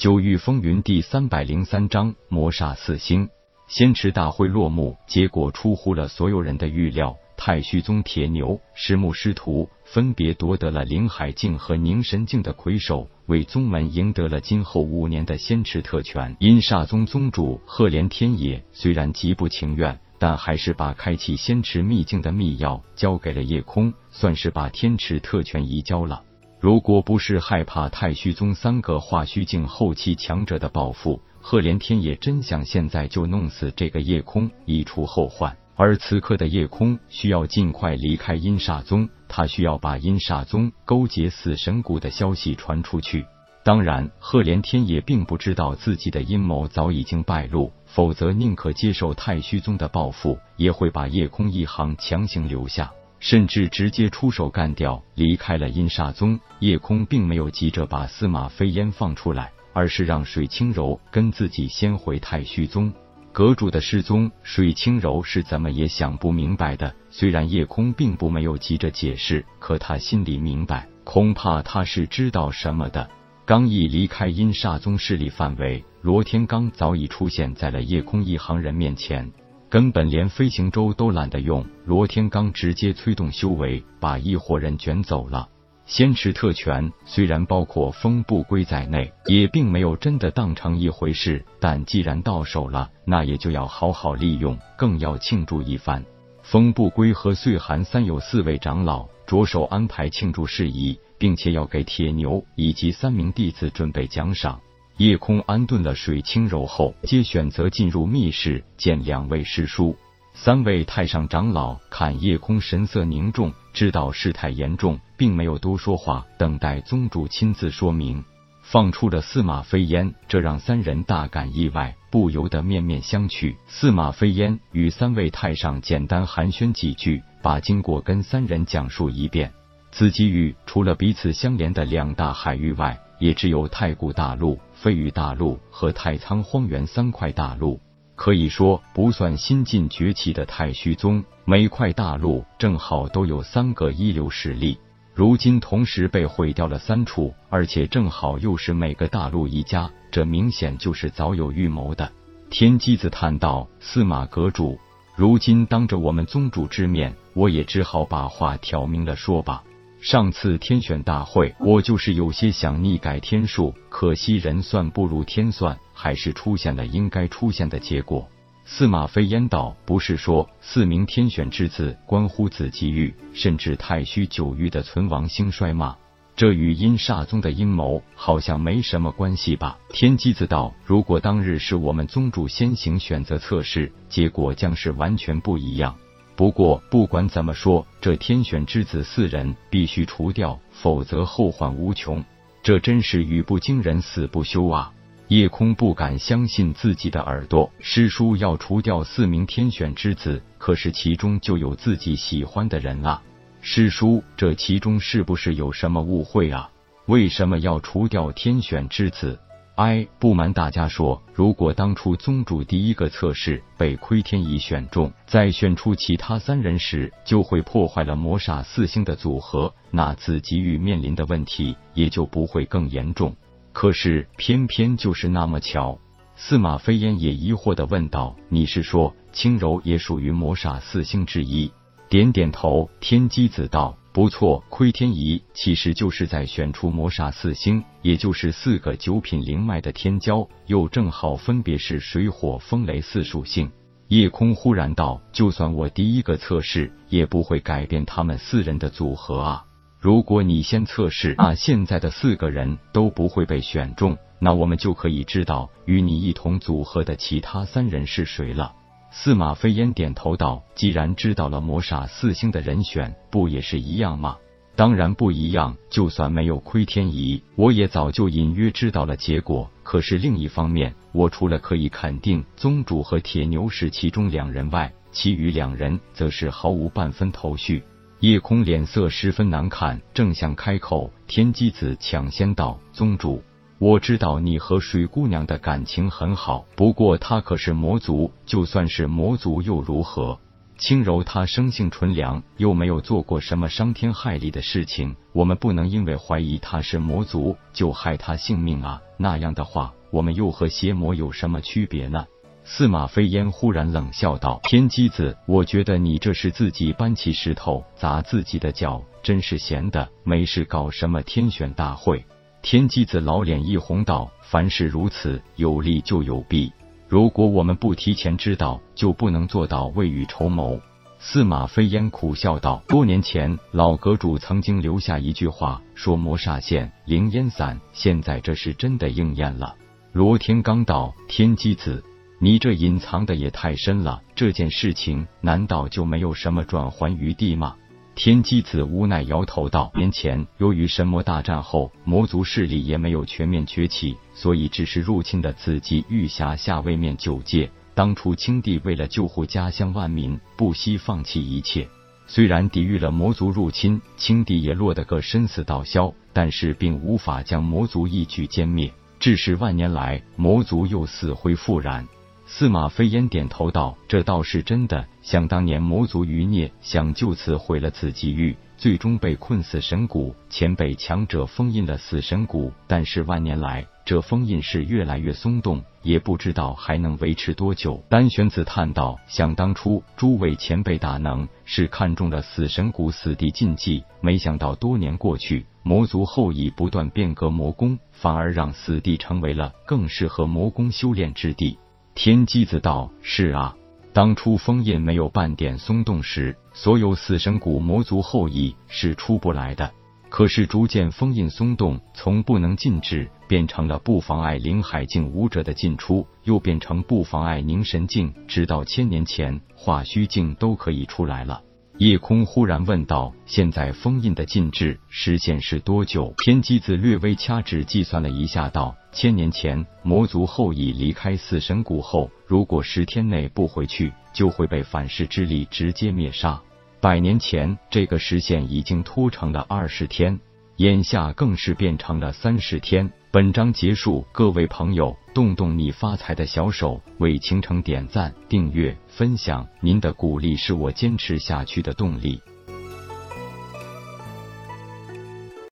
九域风云第三百零三章魔煞四星。仙池大会落幕，结果出乎了所有人的预料。太虚宗铁牛、石木师徒分别夺得了灵海境和凝神境的魁首，为宗门赢得了今后五年的仙池特权。阴煞宗宗主赫连天野虽然极不情愿，但还是把开启仙池秘境的秘钥交给了夜空，算是把天池特权移交了。如果不是害怕太虚宗三个化虚境后期强者的报复，赫连天也真想现在就弄死这个夜空，以除后患。而此刻的夜空需要尽快离开阴煞宗，他需要把阴煞宗勾结死神谷的消息传出去。当然，赫连天也并不知道自己的阴谋早已经败露，否则宁可接受太虚宗的报复，也会把夜空一行强行留下。甚至直接出手干掉，离开了阴煞宗。夜空并没有急着把司马飞烟放出来，而是让水清柔跟自己先回太虚宗。阁主的失踪，水清柔是怎么也想不明白的。虽然夜空并不没有急着解释，可他心里明白，恐怕他是知道什么的。刚一离开阴煞宗势力范围，罗天罡早已出现在了夜空一行人面前。根本连飞行舟都懒得用，罗天罡直接催动修为，把一伙人卷走了。仙池特权虽然包括风不归在内，也并没有真的当成一回事。但既然到手了，那也就要好好利用，更要庆祝一番。风不归和岁寒三友四位长老着手安排庆祝事宜，并且要给铁牛以及三名弟子准备奖赏。夜空安顿了水清柔后，皆选择进入密室见两位师叔。三位太上长老看夜空神色凝重，知道事态严重，并没有多说话，等待宗主亲自说明。放出了司马飞烟，这让三人大感意外，不由得面面相觑。司马飞烟与三位太上简单寒暄几句，把经过跟三人讲述一遍。此机遇除了彼此相连的两大海域外，也只有太古大陆、飞羽大陆和太仓荒原三块大陆，可以说不算新晋崛起的太虚宗，每块大陆正好都有三个一流实力。如今同时被毁掉了三处，而且正好又是每个大陆一家，这明显就是早有预谋的。天机子叹道：“司马阁主，如今当着我们宗主之面，我也只好把话挑明了说吧。”上次天选大会，我就是有些想逆改天数，可惜人算不如天算，还是出现了应该出现的结果。司马飞烟道：“不是说四名天选之子关乎子极域，甚至太虚九域的存亡兴衰吗？这与阴煞宗的阴谋好像没什么关系吧？”天机子道：“如果当日是我们宗主先行选择测试，结果将是完全不一样。”不过，不管怎么说，这天选之子四人必须除掉，否则后患无穷。这真是语不惊人死不休啊！夜空不敢相信自己的耳朵，师叔要除掉四名天选之子，可是其中就有自己喜欢的人啊！师叔，这其中是不是有什么误会啊？为什么要除掉天选之子？哎，不瞒大家说，如果当初宗主第一个测试被窥天仪选中，再选出其他三人时，就会破坏了魔煞四星的组合，那紫极域面临的问题也就不会更严重。可是偏偏就是那么巧，司马飞烟也疑惑的问道：“你是说青柔也属于魔煞四星之一？”点点头，天机子道。不错，窥天仪其实就是在选出魔煞四星，也就是四个九品灵脉的天骄，又正好分别是水火风雷四属性。夜空忽然道：“就算我第一个测试，也不会改变他们四人的组合啊！如果你先测试，那现在的四个人都不会被选中，那我们就可以知道与你一同组合的其他三人是谁了。”司马飞烟点头道：“既然知道了魔煞四星的人选，不也是一样吗？当然不一样。就算没有窥天仪，我也早就隐约知道了结果。可是另一方面，我除了可以肯定宗主和铁牛是其中两人外，其余两人则是毫无半分头绪。”夜空脸色十分难看，正想开口，天机子抢先道：“宗主。”我知道你和水姑娘的感情很好，不过她可是魔族，就算是魔族又如何？轻柔她生性纯良，又没有做过什么伤天害理的事情，我们不能因为怀疑她是魔族就害她性命啊！那样的话，我们又和邪魔有什么区别呢？司马飞烟忽然冷笑道：“天机子，我觉得你这是自己搬起石头砸自己的脚，真是闲的，没事搞什么天选大会。”天机子老脸一红道：“凡事如此，有利就有弊。如果我们不提前知道，就不能做到未雨绸缪。”司马飞烟苦笑道：“多年前，老阁主曾经留下一句话，说魔煞现，灵烟散。现在这是真的应验了。”罗天刚道：“天机子。”你这隐藏的也太深了，这件事情难道就没有什么转圜余地吗？天机子无奈摇头道：“年前由于神魔大战后，魔族势力也没有全面崛起，所以只是入侵的紫极玉匣下位面九界。当初青帝为了救护家乡万民，不惜放弃一切。虽然抵御了魔族入侵，青帝也落得个生死道消，但是并无法将魔族一举歼灭，致使万年来魔族又死灰复燃。”司马飞烟点头道：“这倒是真的。想当年魔族余孽想就此毁了紫极域，最终被困死神谷，前被强者封印了死神谷。但是万年来，这封印是越来越松动，也不知道还能维持多久。”丹玄子叹道：“想当初，诸位前辈大能是看中了死神谷死地禁忌，没想到多年过去，魔族后裔不断变革魔功，反而让死地成为了更适合魔功修炼之地。”天机子道：“是啊，当初封印没有半点松动时，所有死神谷魔族后裔是出不来的。可是逐渐封印松动，从不能禁止变成了不妨碍灵海境武者的进出，又变成不妨碍凝神境，直到千年前化虚境都可以出来了。”夜空忽然问道：“现在封印的禁制时限是多久？”天机子略微掐指计算了一下，道：“千年前魔族后裔离开死神谷后，如果十天内不回去，就会被反噬之力直接灭杀。百年前这个时限已经拖成了二十天，眼下更是变成了三十天。”本章结束，各位朋友，动动你发财的小手，为倾城点赞、订阅、分享，您的鼓励是我坚持下去的动力。